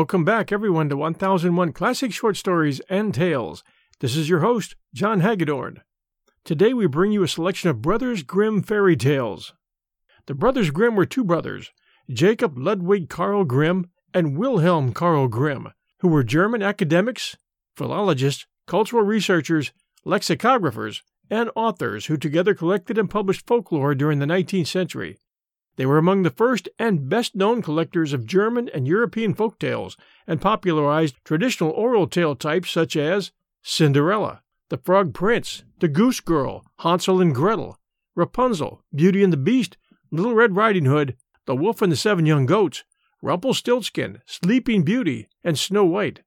Welcome back, everyone, to 1001 Classic Short Stories and Tales. This is your host, John Hagedorn. Today we bring you a selection of Brothers Grimm fairy tales. The Brothers Grimm were two brothers, Jacob Ludwig Karl Grimm and Wilhelm Karl Grimm, who were German academics, philologists, cultural researchers, lexicographers, and authors who together collected and published folklore during the 19th century. They were among the first and best known collectors of German and European folk tales and popularized traditional oral tale types such as Cinderella, The Frog Prince, The Goose Girl, Hansel and Gretel, Rapunzel, Beauty and the Beast, Little Red Riding Hood, The Wolf and the Seven Young Goats, Rumpelstiltskin, Sleeping Beauty, and Snow White.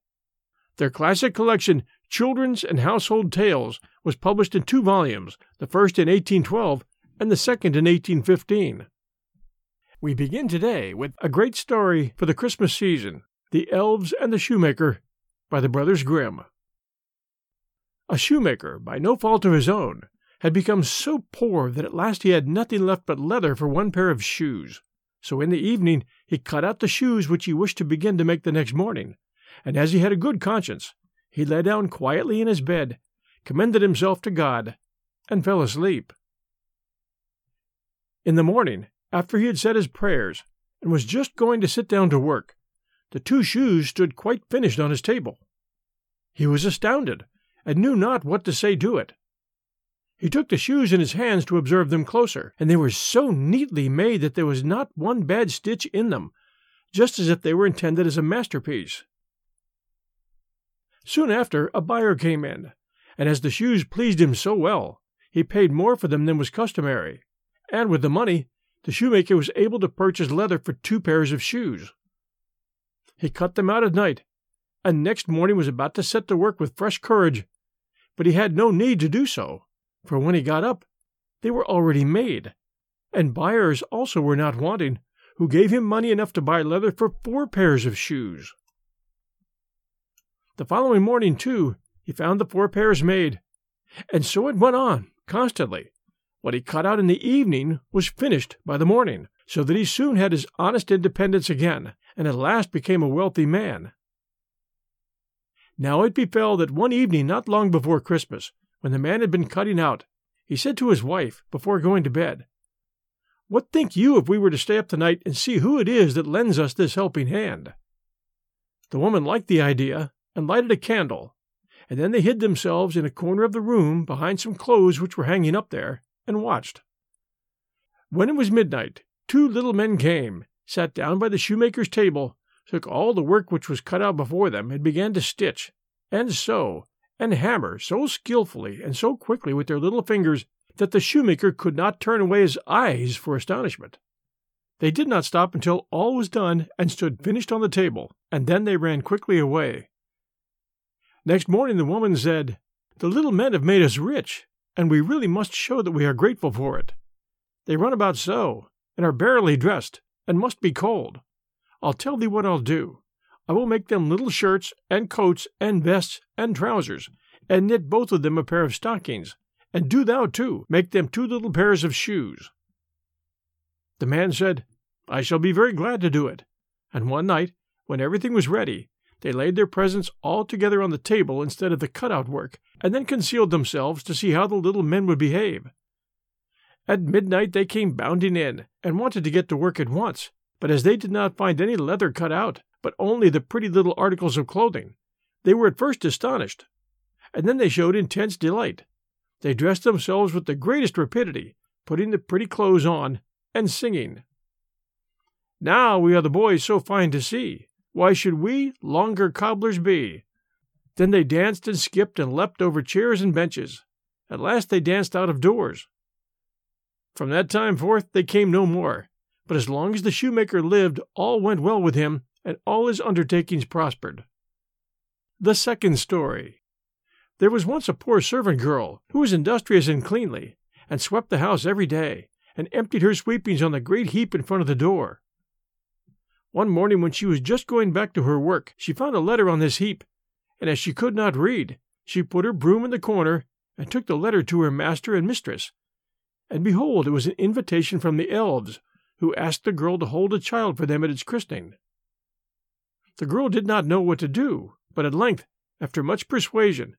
Their classic collection, Children's and Household Tales, was published in two volumes, the first in 1812 and the second in 1815. We begin today with a great story for the Christmas season The Elves and the Shoemaker by the Brothers Grimm. A shoemaker, by no fault of his own, had become so poor that at last he had nothing left but leather for one pair of shoes. So in the evening he cut out the shoes which he wished to begin to make the next morning, and as he had a good conscience, he lay down quietly in his bed, commended himself to God, and fell asleep. In the morning, after he had said his prayers, and was just going to sit down to work, the two shoes stood quite finished on his table. He was astounded, and knew not what to say to it. He took the shoes in his hands to observe them closer, and they were so neatly made that there was not one bad stitch in them, just as if they were intended as a masterpiece. Soon after, a buyer came in, and as the shoes pleased him so well, he paid more for them than was customary, and with the money, the shoemaker was able to purchase leather for two pairs of shoes. He cut them out at night, and next morning was about to set to work with fresh courage, but he had no need to do so, for when he got up, they were already made, and buyers also were not wanting, who gave him money enough to buy leather for four pairs of shoes. The following morning, too, he found the four pairs made, and so it went on constantly. What he cut out in the evening was finished by the morning, so that he soon had his honest independence again, and at last became a wealthy man. Now it befell that one evening not long before Christmas, when the man had been cutting out, he said to his wife, before going to bed, What think you if we were to stay up tonight and see who it is that lends us this helping hand? The woman liked the idea, and lighted a candle, and then they hid themselves in a corner of the room behind some clothes which were hanging up there, and watched. When it was midnight, two little men came, sat down by the shoemaker's table, took all the work which was cut out before them, and began to stitch, and sew, and hammer so skilfully and so quickly with their little fingers that the shoemaker could not turn away his eyes for astonishment. They did not stop until all was done and stood finished on the table, and then they ran quickly away. Next morning the woman said, The little men have made us rich, and we really must show that we are grateful for it. They run about so, and are barely dressed, and must be cold. I'll tell thee what I'll do. I will make them little shirts and coats and vests and trousers, and knit both of them a pair of stockings, and do thou too make them two little pairs of shoes. The man said, I shall be very glad to do it. And one night, when everything was ready, they laid their presents all together on the table instead of the cut-out work, and then concealed themselves to see how the little men would behave. At midnight they came bounding in, and wanted to get to work at once, but as they did not find any leather cut out, but only the pretty little articles of clothing. They were at first astonished, and then they showed intense delight. They dressed themselves with the greatest rapidity, putting the pretty clothes on, and singing. Now we are the boys so fine to see. Why should we longer cobblers be? Then they danced and skipped and leapt over chairs and benches. At last they danced out of doors. From that time forth they came no more, but as long as the shoemaker lived all went well with him, and all his undertakings prospered. The second story. There was once a poor servant girl who was industrious and cleanly, and swept the house every day, and emptied her sweepings on the great heap in front of the door. One morning when she was just going back to her work, she found a letter on this heap, and as she could not read, she put her broom in the corner and took the letter to her master and mistress. And behold, it was an invitation from the elves, who asked the girl to hold a child for them at its christening. The girl did not know what to do, but at length, after much persuasion,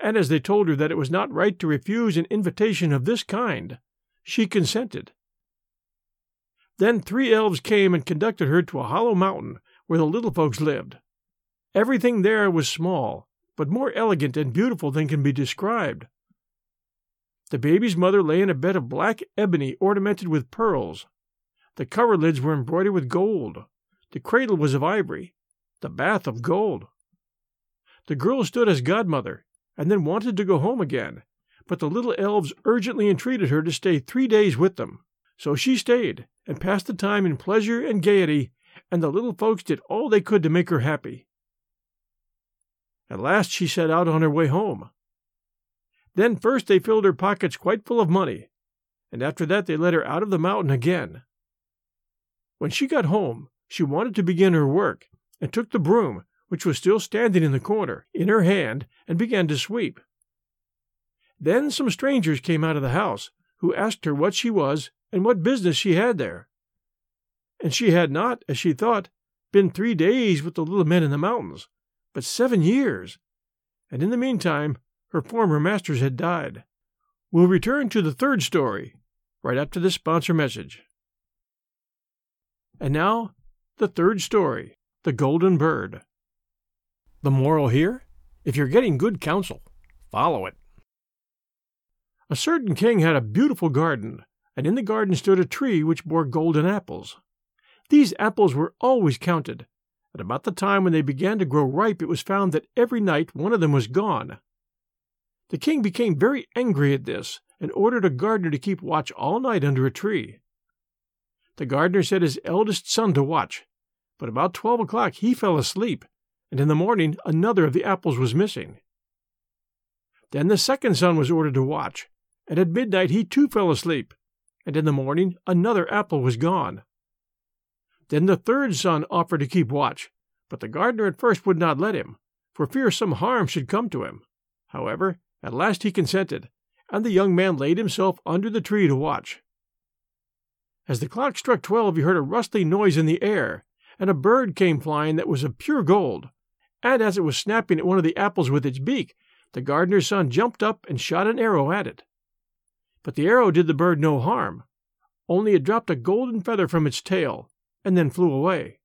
and as they told her that it was not right to refuse an invitation of this kind, she consented. Then three elves came and conducted her to a hollow mountain where the little folks lived. Everything there was small, but more elegant and beautiful than can be described. The baby's mother lay in a bed of black ebony ornamented with pearls. The coverlids were embroidered with gold. The cradle was of ivory, the bath of gold. The girl stood as godmother, and then wanted to go home again, but the little elves urgently entreated her to stay three days with them. So she stayed, and passed the time in pleasure and gaiety, and the little folks did all they could to make her happy. At last she set out on her way home. Then first they filled her pockets quite full of money, and after that they let her out of the mountain again. When she got home, she wanted to begin her work, and took the broom, which was still standing in the corner, in her hand, and began to sweep. Then some strangers came out of the house, who asked her what she was and what business she had there. And she had not, as she thought, been three days with the little men in the mountains, but seven years, and in the meantime her former masters had died. We'll return to the third story right after this sponsor message. And now, the third story The Golden Bird. The moral here? If you're getting good counsel, follow it. A certain king had a beautiful garden, and in the garden stood a tree which bore golden apples. These apples were always counted, and about the time when they began to grow ripe it was found that every night one of them was gone. The king became very angry at this, and ordered a gardener to keep watch all night under a tree. The gardener set his eldest son to watch, but about twelve o'clock he fell asleep, and in the morning another of the apples was missing. Then the second son was ordered to watch, and at midnight he too fell asleep, and in the morning another apple was gone. Then the third son offered to keep watch, but the gardener at first would not let him, for fear some harm should come to him. However, at last he consented, and the young man laid himself under the tree to watch. As the clock struck twelve, he heard a rustling noise in the air, and a bird came flying that was of pure gold. And as it was snapping at one of the apples with its beak, the gardener's son jumped up and shot an arrow at it. But the arrow did the bird no harm, only it dropped a golden feather from its tail, and then flew away.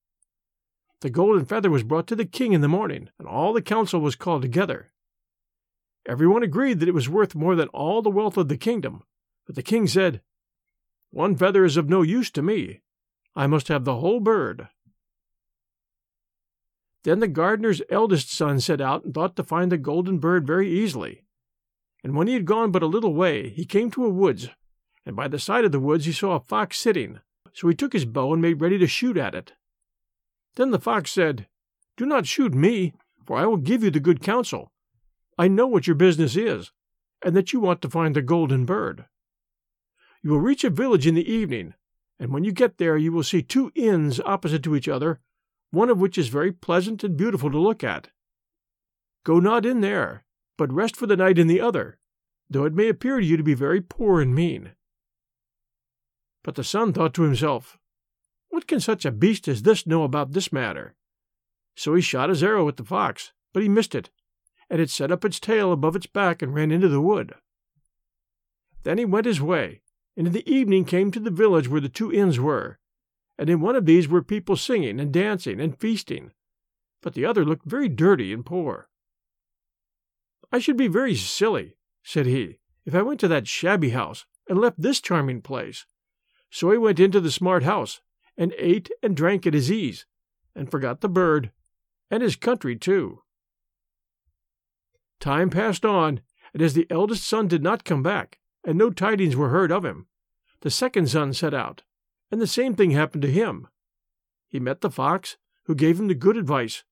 The golden feather was brought to the king in the morning, and all the council was called together. Everyone agreed that it was worth more than all the wealth of the kingdom, but the king said, One feather is of no use to me. I must have the whole bird. Then the gardener's eldest son set out and thought to find the golden bird very easily. And when he had gone but a little way, he came to a woods, and by the side of the woods he saw a fox sitting. So he took his bow and made ready to shoot at it. Then the fox said, Do not shoot me, for I will give you the good counsel, I know what your business is, and that you want to find the golden bird. You will reach a village in the evening, and when you get there you will see two inns opposite to each other, one of which is very pleasant and beautiful to look at. Go not in there, but rest for the night in the other, though it may appear to you to be very poor and mean. But the son thought to himself, What can such a beast as this know about this matter? So he shot his arrow at the fox, but he missed it, and it set up its tail above its back and ran into the wood. Then he went his way, and in the evening came to the village where the two inns were, and in one of these were people singing and dancing and feasting, but the other looked very dirty and poor. I should be very silly, said he, if I went to that shabby house and left this charming place. So he went into the smart house, and ate and drank at his ease, and forgot the bird, and his country too. Time passed on, and as the eldest son did not come back, and no tidings were heard of him, the second son set out, and the same thing happened to him. He met the fox, who gave him the good advice,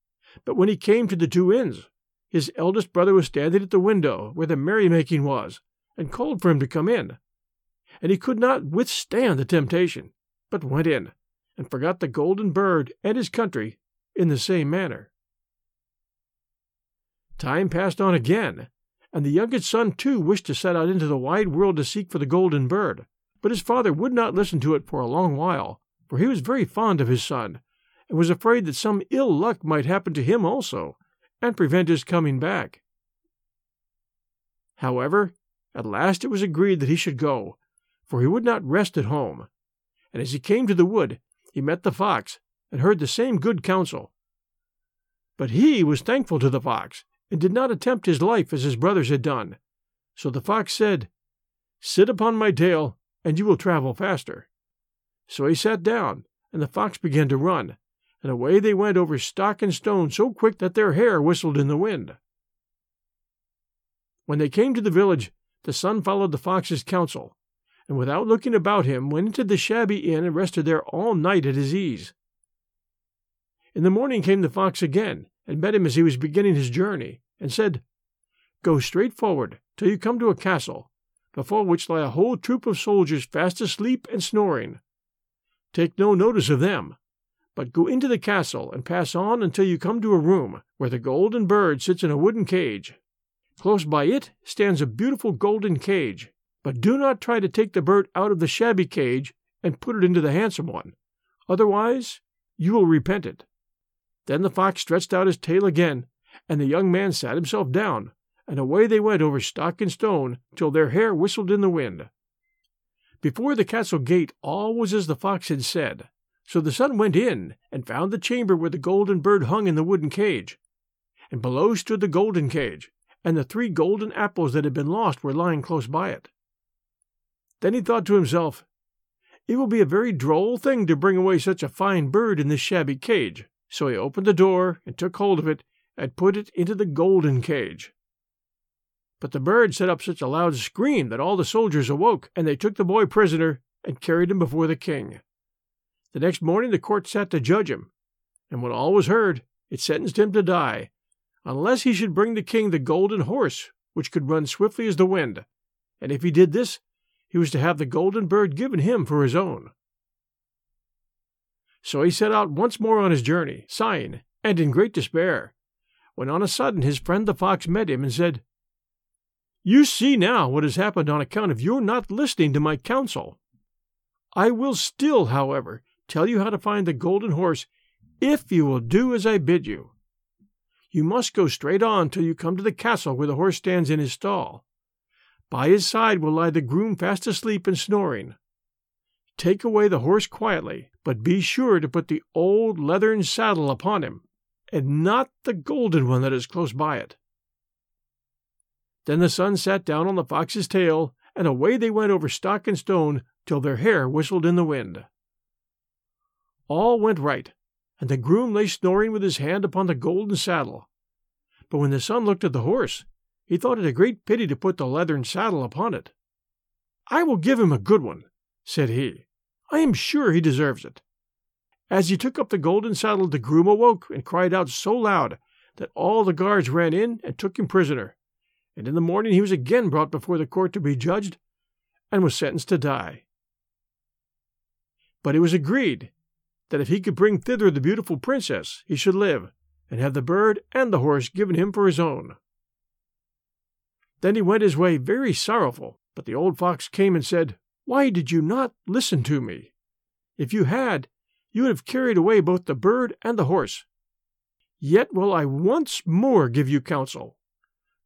but when he came to the two inns, his eldest brother was standing at the window where the merrymaking was, and called for him to come in. And he could not withstand the temptation, but went in, and forgot the golden bird and his country in the same manner. Time passed on again, and the youngest son too wished to set out into the wide world to seek for the golden bird. But his father would not listen to it for a long while, for he was very fond of his son, and was afraid that some ill luck might happen to him also, and prevent his coming back. However, at last it was agreed that he should go, for he would not rest at home. And as he came to the wood, he met the fox, and heard the same good counsel. But he was thankful to the fox, and did not attempt his life as his brothers had done. So the fox said, Sit upon my tail, and you will travel faster. So he sat down, and the fox began to run, and away they went over stock and stone so quick that their hair whistled in the wind. When they came to the village, the son followed the fox's counsel, and without looking about him went into the shabby inn and rested there all night at his ease. In the morning came the fox again, and met him as he was beginning his journey, and said, Go straight forward till you come to a castle, before which lie a whole troop of soldiers fast asleep and snoring. Take no notice of them, but go into the castle and pass on until you come to a room where the golden bird sits in a wooden cage. Close by it stands a beautiful golden cage, but do not try to take the bird out of the shabby cage and put it into the handsome one. Otherwise, you will repent it. Then the fox stretched out his tail again, and the young man sat himself down, and away they went over stock and stone till their hair whistled in the wind. Before the castle gate all was as the fox had said, so the son went in and found the chamber where the golden bird hung in the wooden cage. And below stood the golden cage, and the three golden apples that had been lost were lying close by it. Then he thought to himself, It will be a very droll thing to bring away such a fine bird in this shabby cage. So he opened the door and took hold of it and put it into the golden cage. But the bird set up such a loud scream that all the soldiers awoke, and they took the boy prisoner and carried him before the king. The next morning the court sat to judge him, and when all was heard, it sentenced him to die, unless he should bring the king the golden horse, which could run swiftly as the wind, and if he did this, he was to have the golden bird given him for his own. So he set out once more on his journey, sighing, and in great despair, when on a sudden his friend the fox met him and said, You see now what has happened on account of your not listening to my counsel. I will still, however, tell you how to find the golden horse if you will do as I bid you. You must go straight on till you come to the castle where the horse stands in his stall. By his side will lie the groom fast asleep and snoring. Take away the horse quietly, but be sure to put the old leathern saddle upon him, and not the golden one that is close by it. Then the son sat down on the fox's tail, and away they went over stock and stone till their hair whistled in the wind. All went right, and the groom lay snoring with his hand upon the golden saddle. But when the son looked at the horse, he thought it a great pity to put the leathern saddle upon it. I will give him a good one, said he. I am sure he deserves it. As he took up the golden saddle, the groom awoke and cried out so loud that all the guards ran in and took him prisoner. And in the morning he was again brought before the court to be judged, and was sentenced to die. But it was agreed that if he could bring thither the beautiful princess, he should live, and have the bird and the horse given him for his own. Then he went his way very sorrowful, but the old fox came and said, why did you not listen to me? If you had, you would have carried away both the bird and the horse. Yet will I once more give you counsel.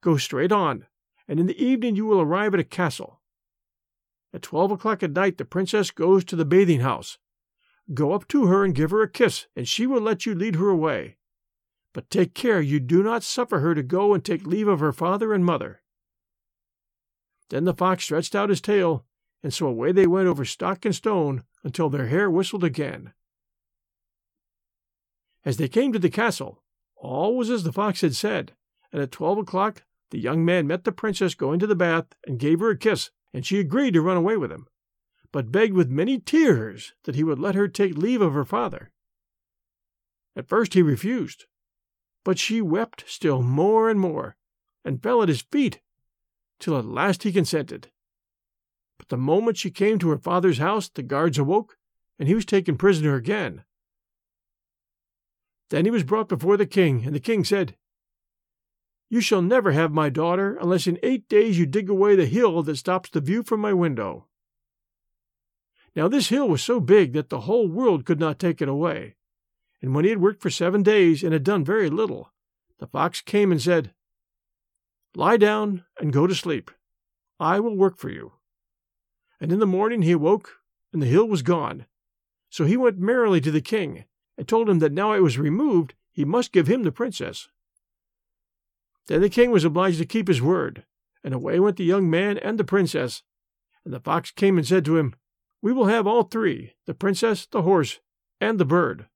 Go straight on, and in the evening you will arrive at a castle. At twelve o'clock at night the princess goes to the bathing house. Go up to her and give her a kiss, and she will let you lead her away. But take care you do not suffer her to go and take leave of her father and mother. Then the fox stretched out his tail and so away they went over stock and stone until their hair whistled again. As they came to the castle, all was as the fox had said, and at twelve o'clock the young man met the princess going to the bath and gave her a kiss, and she agreed to run away with him, but begged with many tears that he would let her take leave of her father. At first he refused, but she wept still more and more, and fell at his feet, till at last he consented. But the moment she came to her father's house, the guards awoke, and he was taken prisoner again. Then he was brought before the king, and the king said, You shall never have my daughter unless in eight days you dig away the hill that stops the view from my window. Now this hill was so big that the whole world could not take it away, And when he had worked for seven days and had done very little, the fox came and said, Lie down and go to sleep. I will work for you. And in the morning he awoke, and the hill was gone. So he went merrily to the king, and told him that now it was removed, he must give him the princess. Then the king was obliged to keep his word, and away went the young man and the princess. And the fox came and said to him, We will have all three the princess, the horse, and the bird.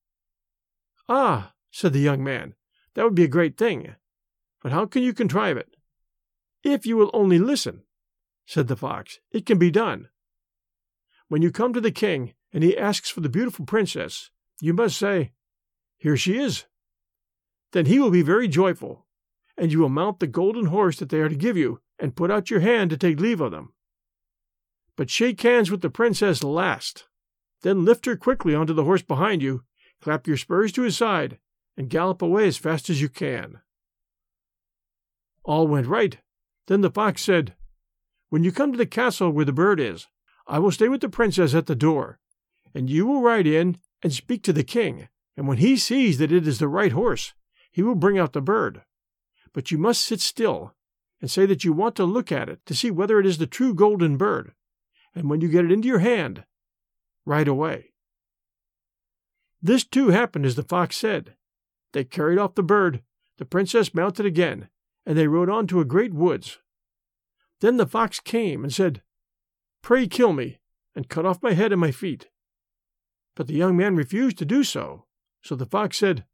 Ah, said the young man, that would be a great thing. But how can you contrive it? If you will only listen, said the fox, it can be done. When you come to the king and he asks for the beautiful princess, you must say, Here she is. Then he will be very joyful, and you will mount the golden horse that they are to give you, and put out your hand to take leave of them. But shake hands with the princess last. Then lift her quickly onto the horse behind you, clap your spurs to his side, and gallop away as fast as you can. All went right. Then the fox said, When you come to the castle where the bird is, I will stay with the princess at the door, and you will ride in and speak to the king, and when he sees that it is the right horse, he will bring out the bird. But you must sit still, and say that you want to look at it to see whether it is the true golden bird, and when you get it into your hand, right away. This too happened as the fox said. They carried off the bird, the princess mounted again, and they rode on to a great woods. Then the fox came and said, Pray kill me, and cut off my head and my feet. But the young man refused to do so, so the fox said,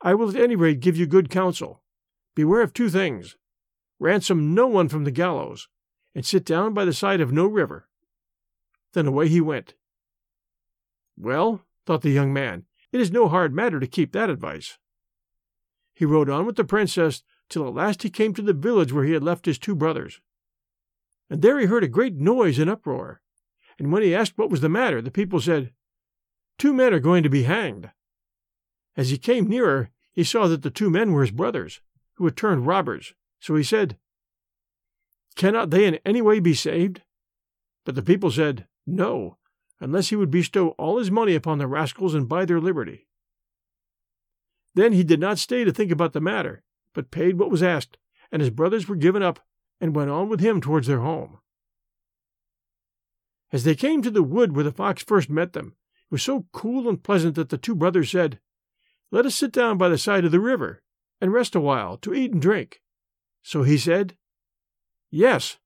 I will at any rate give you good counsel. Beware of two things ransom no one from the gallows, and sit down by the side of no river. Then away he went. Well, thought the young man, it is no hard matter to keep that advice. He rode on with the princess till at last he came to the village where he had left his two brothers. And there he heard a great noise and uproar. And when he asked what was the matter, the people said, Two men are going to be hanged. As he came nearer, he saw that the two men were his brothers, who had turned robbers. So he said, Cannot they in any way be saved? But the people said, No, unless he would bestow all his money upon the rascals and buy their liberty. Then he did not stay to think about the matter, but paid what was asked, and his brothers were given up and went on with him towards their home. As they came to the wood where the fox first met them, it was so cool and pleasant that the two brothers said, Let us sit down by the side of the river and rest a while to eat and drink. So he said, Yes,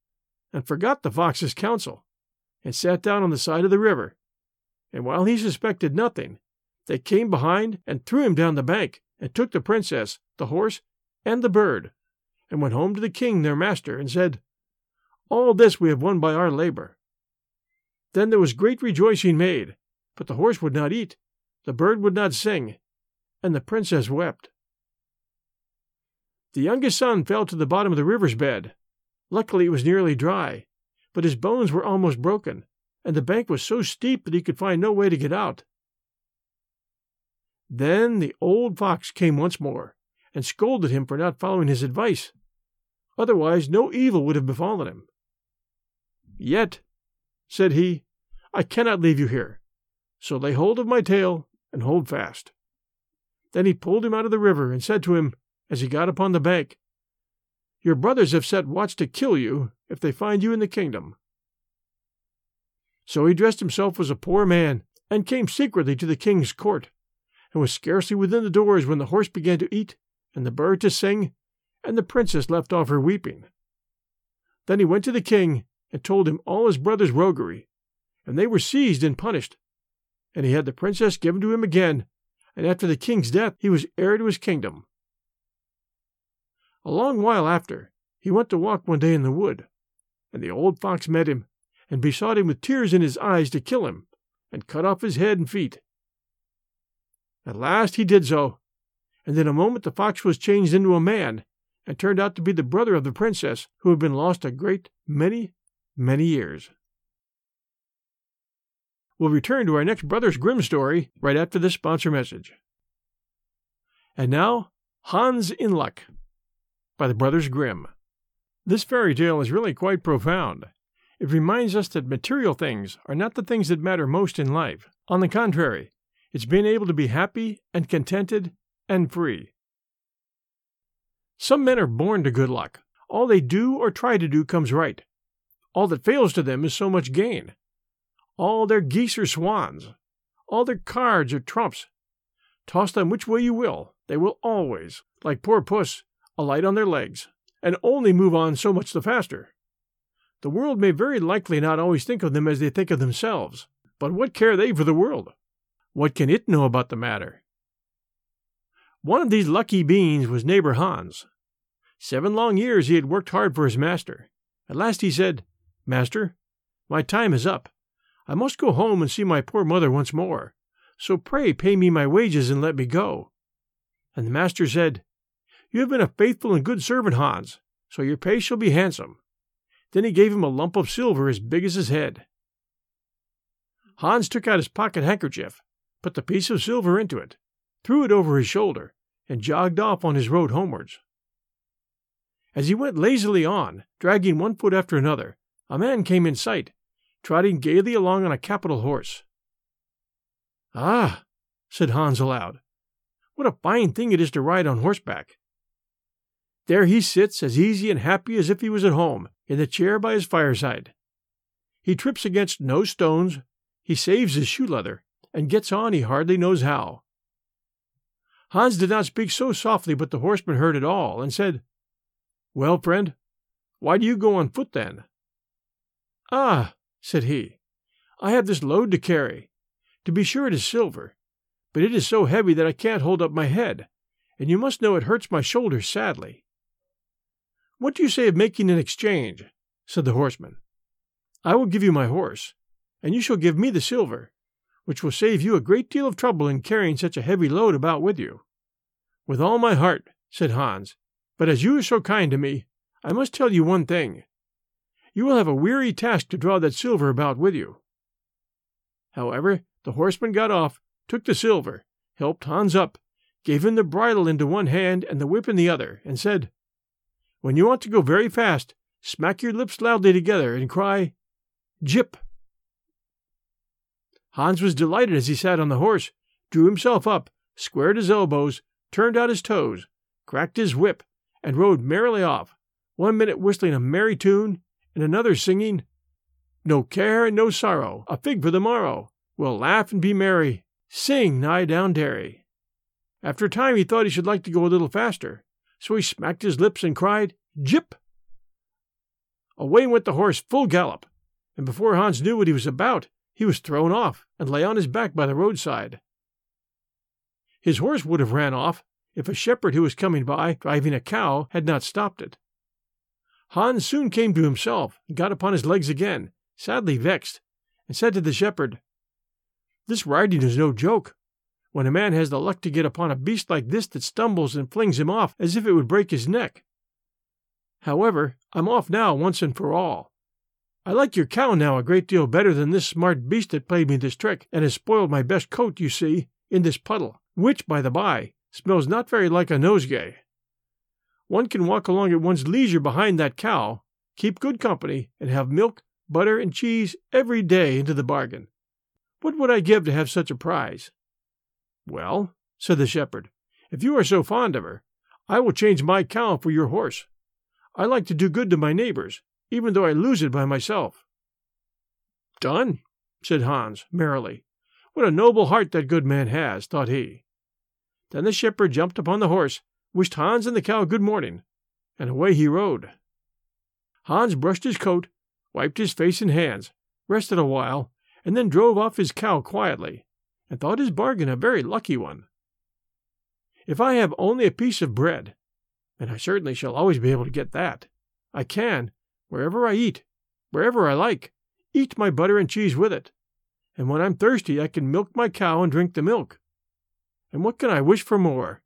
and forgot the fox's counsel and sat down on the side of the river. And while he suspected nothing, they came behind and threw him down the bank, and took the princess, the horse, and the bird, and went home to the king their master, and said, All this we have won by our labor. Then there was great rejoicing made, but the horse would not eat, the bird would not sing, and the princess wept. The youngest son fell to the bottom of the river's bed. Luckily it was nearly dry, but his bones were almost broken, and the bank was so steep that he could find no way to get out. Then the old fox came once more, and scolded him for not following his advice. Otherwise, no evil would have befallen him. Yet, said he, I cannot leave you here. So lay hold of my tail and hold fast. Then he pulled him out of the river and said to him, as he got upon the bank, Your brothers have set watch to kill you, if they find you in the kingdom. So he dressed himself as a poor man, and came secretly to the king's court, and was scarcely within the doors when the horse began to eat, and the bird to sing, and the princess left off her weeping. Then he went to the king, and told him all his brother's roguery, and they were seized and punished. And he had the princess given to him again, and after the king's death he was heir to his kingdom. A long while after, he went to walk one day in the wood, and the old fox met him, and besought him with tears in his eyes to kill him, and cut off his head and feet. At last he did so, and in a moment the fox was changed into a man, and turned out to be the brother of the princess, who had been lost a great many, many years. We'll return to our next Brothers Grimm story right after this sponsor message. And now, Hans in Luck by the Brothers Grimm. This fairy tale is really quite profound. It reminds us that material things are not the things that matter most in life. On the contrary, It's being able to be happy and contented and free. Some men are born to good luck. All they do or try to do comes right. All that fails to them is so much gain. All their geese are swans. All their cards are trumps. Toss them which way you will, they will always, like poor puss, alight on their legs, and only move on so much the faster. The world may very likely not always think of them as they think of themselves, but what care they for the world? What can it know about the matter? One of these lucky beings was neighbor Hans. Seven long years he had worked hard for his master. At last he said, Master, my time is up. I must go home and see my poor mother once more. So pray pay me my wages and let me go. And the master said, You have been a faithful and good servant, Hans, so your pay shall be handsome. Then he gave him a lump of silver as big as his head. Hans took out his pocket handkerchief, put the piece of silver into it, threw it over his shoulder, and jogged off on his road homewards. As he went lazily on, dragging one foot after another, a man came in sight, trotting gaily along on a capital horse. Ah, said Hans aloud, what a fine thing it is to ride on horseback. There he sits as easy and happy as if he was at home, in the chair by his fireside. He trips against no stones, he saves his shoe leather, and gets on he hardly knows how. Hans did not speak so softly but the horseman heard it all, and said, Well, friend, why do you go on foot then? Ah, said he, I have this load to carry. To be sure it is silver, but it is so heavy that I can't hold up my head, and you must know it hurts my shoulders sadly. What do you say of making an exchange? said the horseman. I will give you my horse, and you shall give me the silver, which will save you a great deal of trouble in carrying such a heavy load about with you. With all my heart, said Hans, but as you are so kind to me, I must tell you one thing. You will have a weary task to draw that silver about with you. However, the horseman got off, took the silver, helped Hans up, gave him the bridle into one hand and the whip in the other, and said, when you want to go very fast, smack your lips loudly together and cry, Jip! Hans was delighted as he sat on the horse, drew himself up, squared his elbows, turned out his toes, cracked his whip, and rode merrily off, one minute whistling a merry tune, and another singing, No care and no sorrow, a fig for the morrow, we'll laugh and be merry, sing nigh down Derry. After a time he thought he should like to go a little faster, so he smacked his lips and cried, Jip! Away went the horse full gallop, and before Hans knew what he was about, he was thrown off and lay on his back by the roadside. His horse would have ran off if a shepherd who was coming by driving a cow had not stopped it. Hans soon came to himself and got upon his legs again, sadly vexed, and said to the shepherd, This riding is no joke when a man has the luck to get upon a beast like this that stumbles and flings him off as if it would break his neck. However, I'm off now once and for all. I like your cow now a great deal better than this smart beast that played me this trick and has spoiled my best coat, you see, in this puddle, which, by the by, smells not very like a nosegay. One can walk along at one's leisure behind that cow, keep good company, and have milk, butter, and cheese every day into the bargain. What would I give to have such a prize? Well, said the shepherd, if you are so fond of her, I will change my cow for your horse. I like to do good to my neighbors, even though I lose it by myself. Done, said Hans, merrily. What a noble heart that good man has, thought he. Then the shepherd jumped upon the horse, wished Hans and the cow good morning, and away he rode. Hans brushed his coat, wiped his face and hands, rested a while, and then drove off his cow quietly, and thought his bargain a very lucky one. If I have only a piece of bread, and I certainly shall always be able to get that, I can, wherever I eat, wherever I like, eat my butter and cheese with it, and when I'm thirsty I can milk my cow and drink the milk. And what can I wish for more?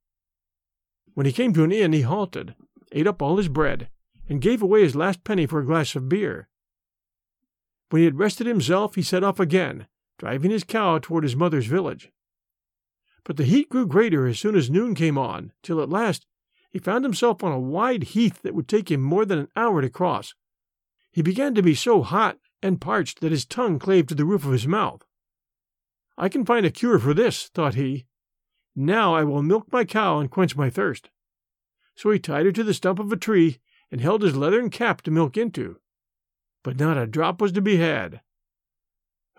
When he came to an inn, he halted, ate up all his bread, and gave away his last penny for a glass of beer. When he had rested himself, he set off again, driving his cow toward his mother's village. But the heat grew greater as soon as noon came on, till at last he found himself on a wide heath that would take him more than an hour to cross. He began to be so hot and parched that his tongue clave to the roof of his mouth. I can find a cure for this, thought he. Now I will milk my cow and quench my thirst. So he tied her to the stump of a tree and held his leathern cap to milk into. But not a drop was to be had.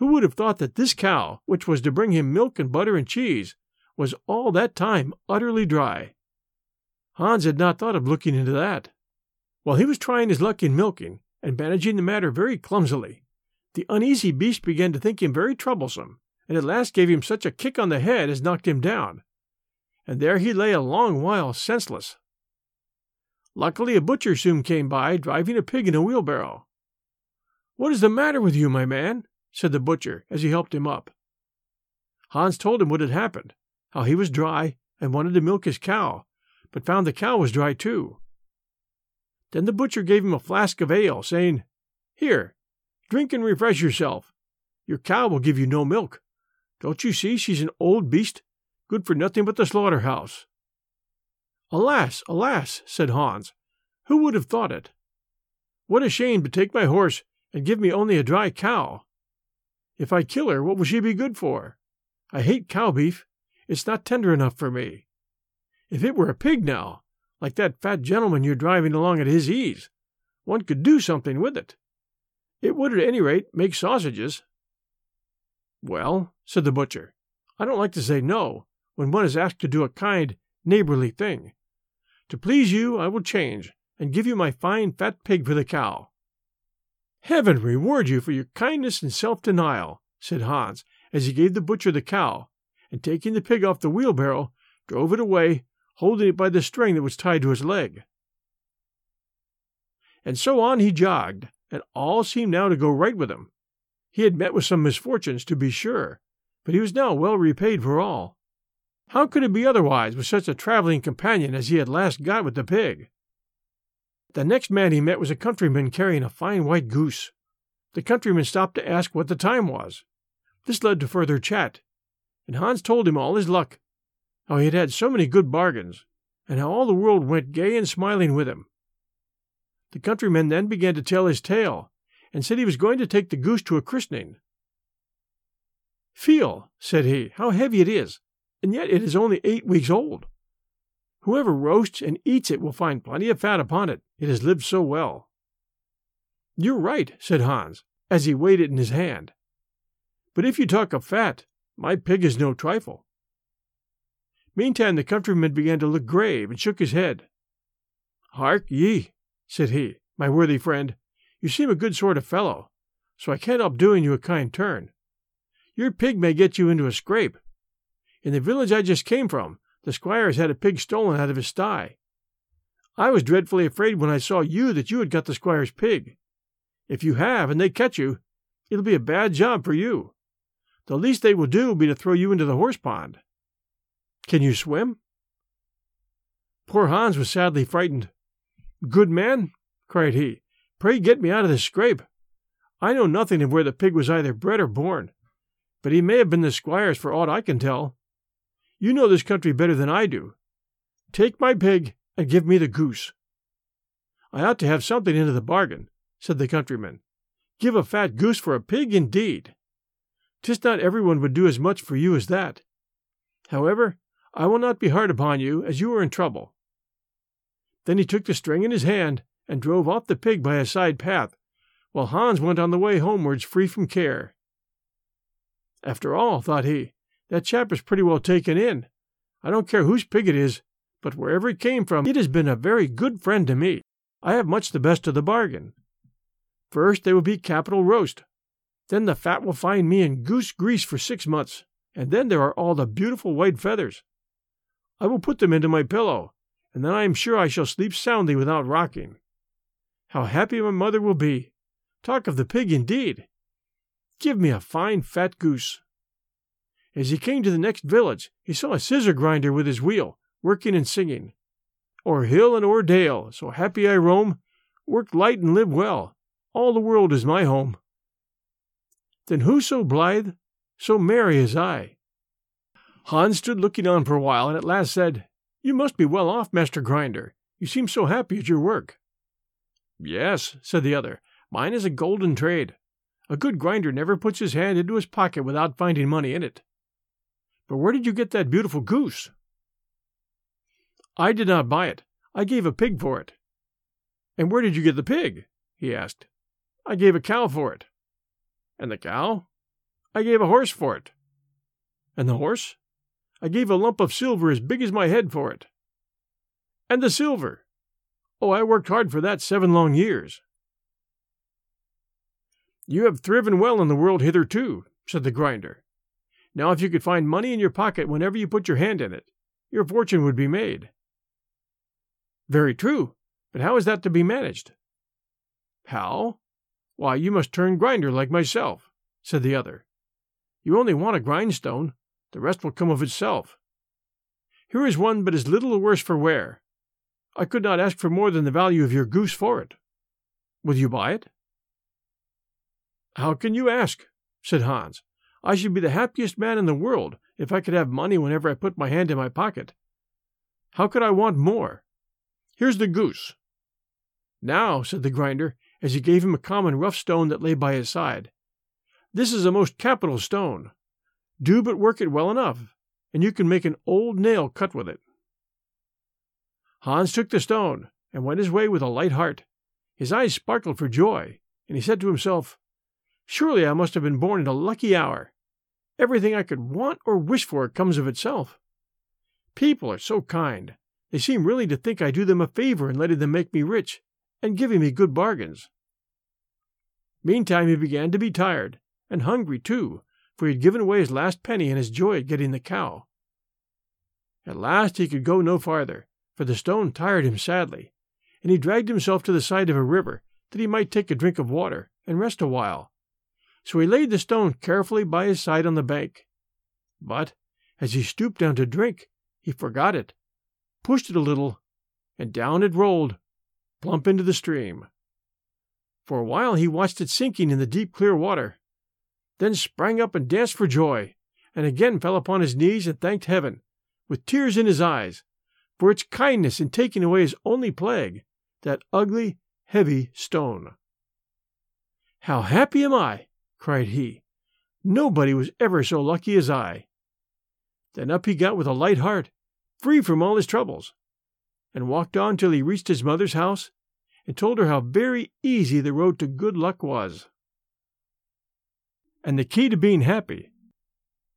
Who would have thought that this cow, which was to bring him milk and butter and cheese, was all that time utterly dry? Hans had not thought of looking into that. While he was trying his luck in milking, and managing the matter very clumsily, the uneasy beast began to think him very troublesome, and at last gave him such a kick on the head as knocked him down. And there he lay a long while senseless. Luckily, a butcher soon came by, driving a pig in a wheelbarrow. What is the matter with you, my man? Said the butcher as he helped him up. Hans told him what had happened, how he was dry and wanted to milk his cow, but found the cow was dry too. Then the butcher gave him a flask of ale, saying, Here, drink and refresh yourself. Your cow will give you no milk. Don't you see she's an old beast, good for nothing but the slaughterhouse? Alas, alas, said Hans, who would have thought it? What a shame to take my horse and give me only a dry cow. If I kill her, what will she be good for? I hate cow beef. It's not tender enough for me. If it were a pig now, like that fat gentleman you're driving along at his ease, one could do something with it. It would at any rate make sausages. Well, said the butcher, I don't like to say no when one is asked to do a kind, neighborly thing. To please you, I will change and give you my fine fat pig for the cow. Heaven reward you for your kindness and self denial, said Hans, as he gave the butcher the cow, and taking the pig off the wheelbarrow, drove it away, holding it by the string that was tied to his leg. And so on he jogged, and all seemed now to go right with him. He had met with some misfortunes, to be sure, but he was now well repaid for all. How could it be otherwise with such a traveling companion as he had last got with the pig? The next man he met was a countryman carrying a fine white goose. The countryman stopped to ask what the time was. This led to further chat, and Hans told him all his luck, how he had had so many good bargains, and how all the world went gay and smiling with him. The countryman then began to tell his tale, and said he was going to take the goose to a christening. Feel, said he, how heavy it is, and yet it is only eight weeks old. Whoever roasts and eats it will find plenty of fat upon it, it has lived so well. You're right, said Hans, as he weighed it in his hand. But if you talk of fat, my pig is no trifle. Meantime the countryman began to look grave and shook his head. Hark ye, said he, my worthy friend, you seem a good sort of fellow, so I can't help doing you a kind turn. Your pig may get you into a scrape. In the village I just came from, the squire has had a pig stolen out of his sty. I was dreadfully afraid when I saw you that you had got the squire's pig. If you have, and they catch you, it'll be a bad job for you. The least they will do will be to throw you into the horse pond. Can you swim? Poor Hans was sadly frightened. Good man, cried he, pray get me out of this scrape. I know nothing of where the pig was either bred or born, but he may have been the squire's for aught I can tell. You know this country better than I do. Take my pig and give me the goose. I ought to have something into the bargain, said the countryman. Give a fat goose for a pig, indeed. Tis not everyone would do as much for you as that. However, I will not be hard upon you, as you are in trouble. Then he took the string in his hand and drove off the pig by a side path, while Hans went on the way homewards free from care. After all, thought he, that chap is pretty well taken in. I don't care whose pig it is, but wherever it came from, it has been a very good friend to me. I have much the best of the bargain. First, there will be capital roast. Then the fat will find me in goose grease for six months, and then there are all the beautiful white feathers. I will put them into my pillow, and then I am sure I shall sleep soundly without rocking. How happy my mother will be! Talk of the pig, indeed! Give me a fine fat goose. As he came to the next village, he saw a scissor grinder with his wheel, working and singing. O'er hill and o'er dale, so happy I roam, work light and live well, all the world is my home. Then who so blithe, so merry as I? Hans stood looking on for a while, and at last said, You must be well off, Master Grinder. You seem so happy at your work. Yes, said the other, mine is a golden trade. A good grinder never puts his hand into his pocket without finding money in it. But where did you get that beautiful goose? I did not buy it. I gave a pig for it. And where did you get the pig? he asked. I gave a cow for it. And the cow? I gave a horse for it. And the horse? I gave a lump of silver as big as my head for it. And the silver? Oh, I worked hard for that seven long years. You have thriven well in the world hitherto, said the grinder. Now, if you could find money in your pocket whenever you put your hand in it, your fortune would be made. Very true, but how is that to be managed? How? Why, you must turn grinder like myself, said the other. You only want a grindstone, the rest will come of itself. Here is one but is little the worse for wear. I could not ask for more than the value of your goose for it. Will you buy it? How can you ask? said Hans. I should be the happiest man in the world if I could have money whenever I put my hand in my pocket. How could I want more? Here's the goose. Now, said the grinder, as he gave him a common rough stone that lay by his side, this is a most capital stone. Do but work it well enough, and you can make an old nail cut with it. Hans took the stone and went his way with a light heart. His eyes sparkled for joy, and he said to himself, Surely I must have been born in a lucky hour. Everything I could want or wish for comes of itself. People are so kind. They seem really to think I do them a favor in letting them make me rich, and giving me good bargains. Meantime he began to be tired, and hungry too, for he had given away his last penny in his joy at getting the cow. At last he could go no farther, for the stone tired him sadly, and he dragged himself to the side of a river that he might take a drink of water and rest a while. So he laid the stone carefully by his side on the bank. But, as he stooped down to drink, he forgot it, pushed it a little, and down it rolled, plump into the stream. For a while he watched it sinking in the deep clear water, then sprang up and danced for joy, and again fell upon his knees and thanked heaven, with tears in his eyes, for its kindness in taking away his only plague, that ugly, heavy stone. How happy am I! Cried he. Nobody was ever so lucky as I. Then up he got with a light heart, free from all his troubles, and walked on till he reached his mother's house, and told her how very easy the road to good luck was. And the key to being happy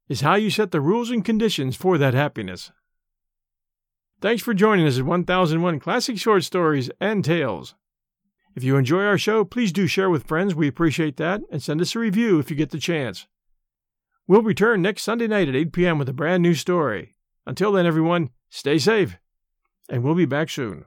is how you set the rules and conditions for that happiness. Thanks for joining us at 1001 Classic Short Stories and Tales. If you enjoy our show, please do share with friends. We appreciate that. And send us a review if you get the chance. We'll return next Sunday night at 8 p.m. with a brand new story. Until then, everyone, stay safe, and we'll be back soon.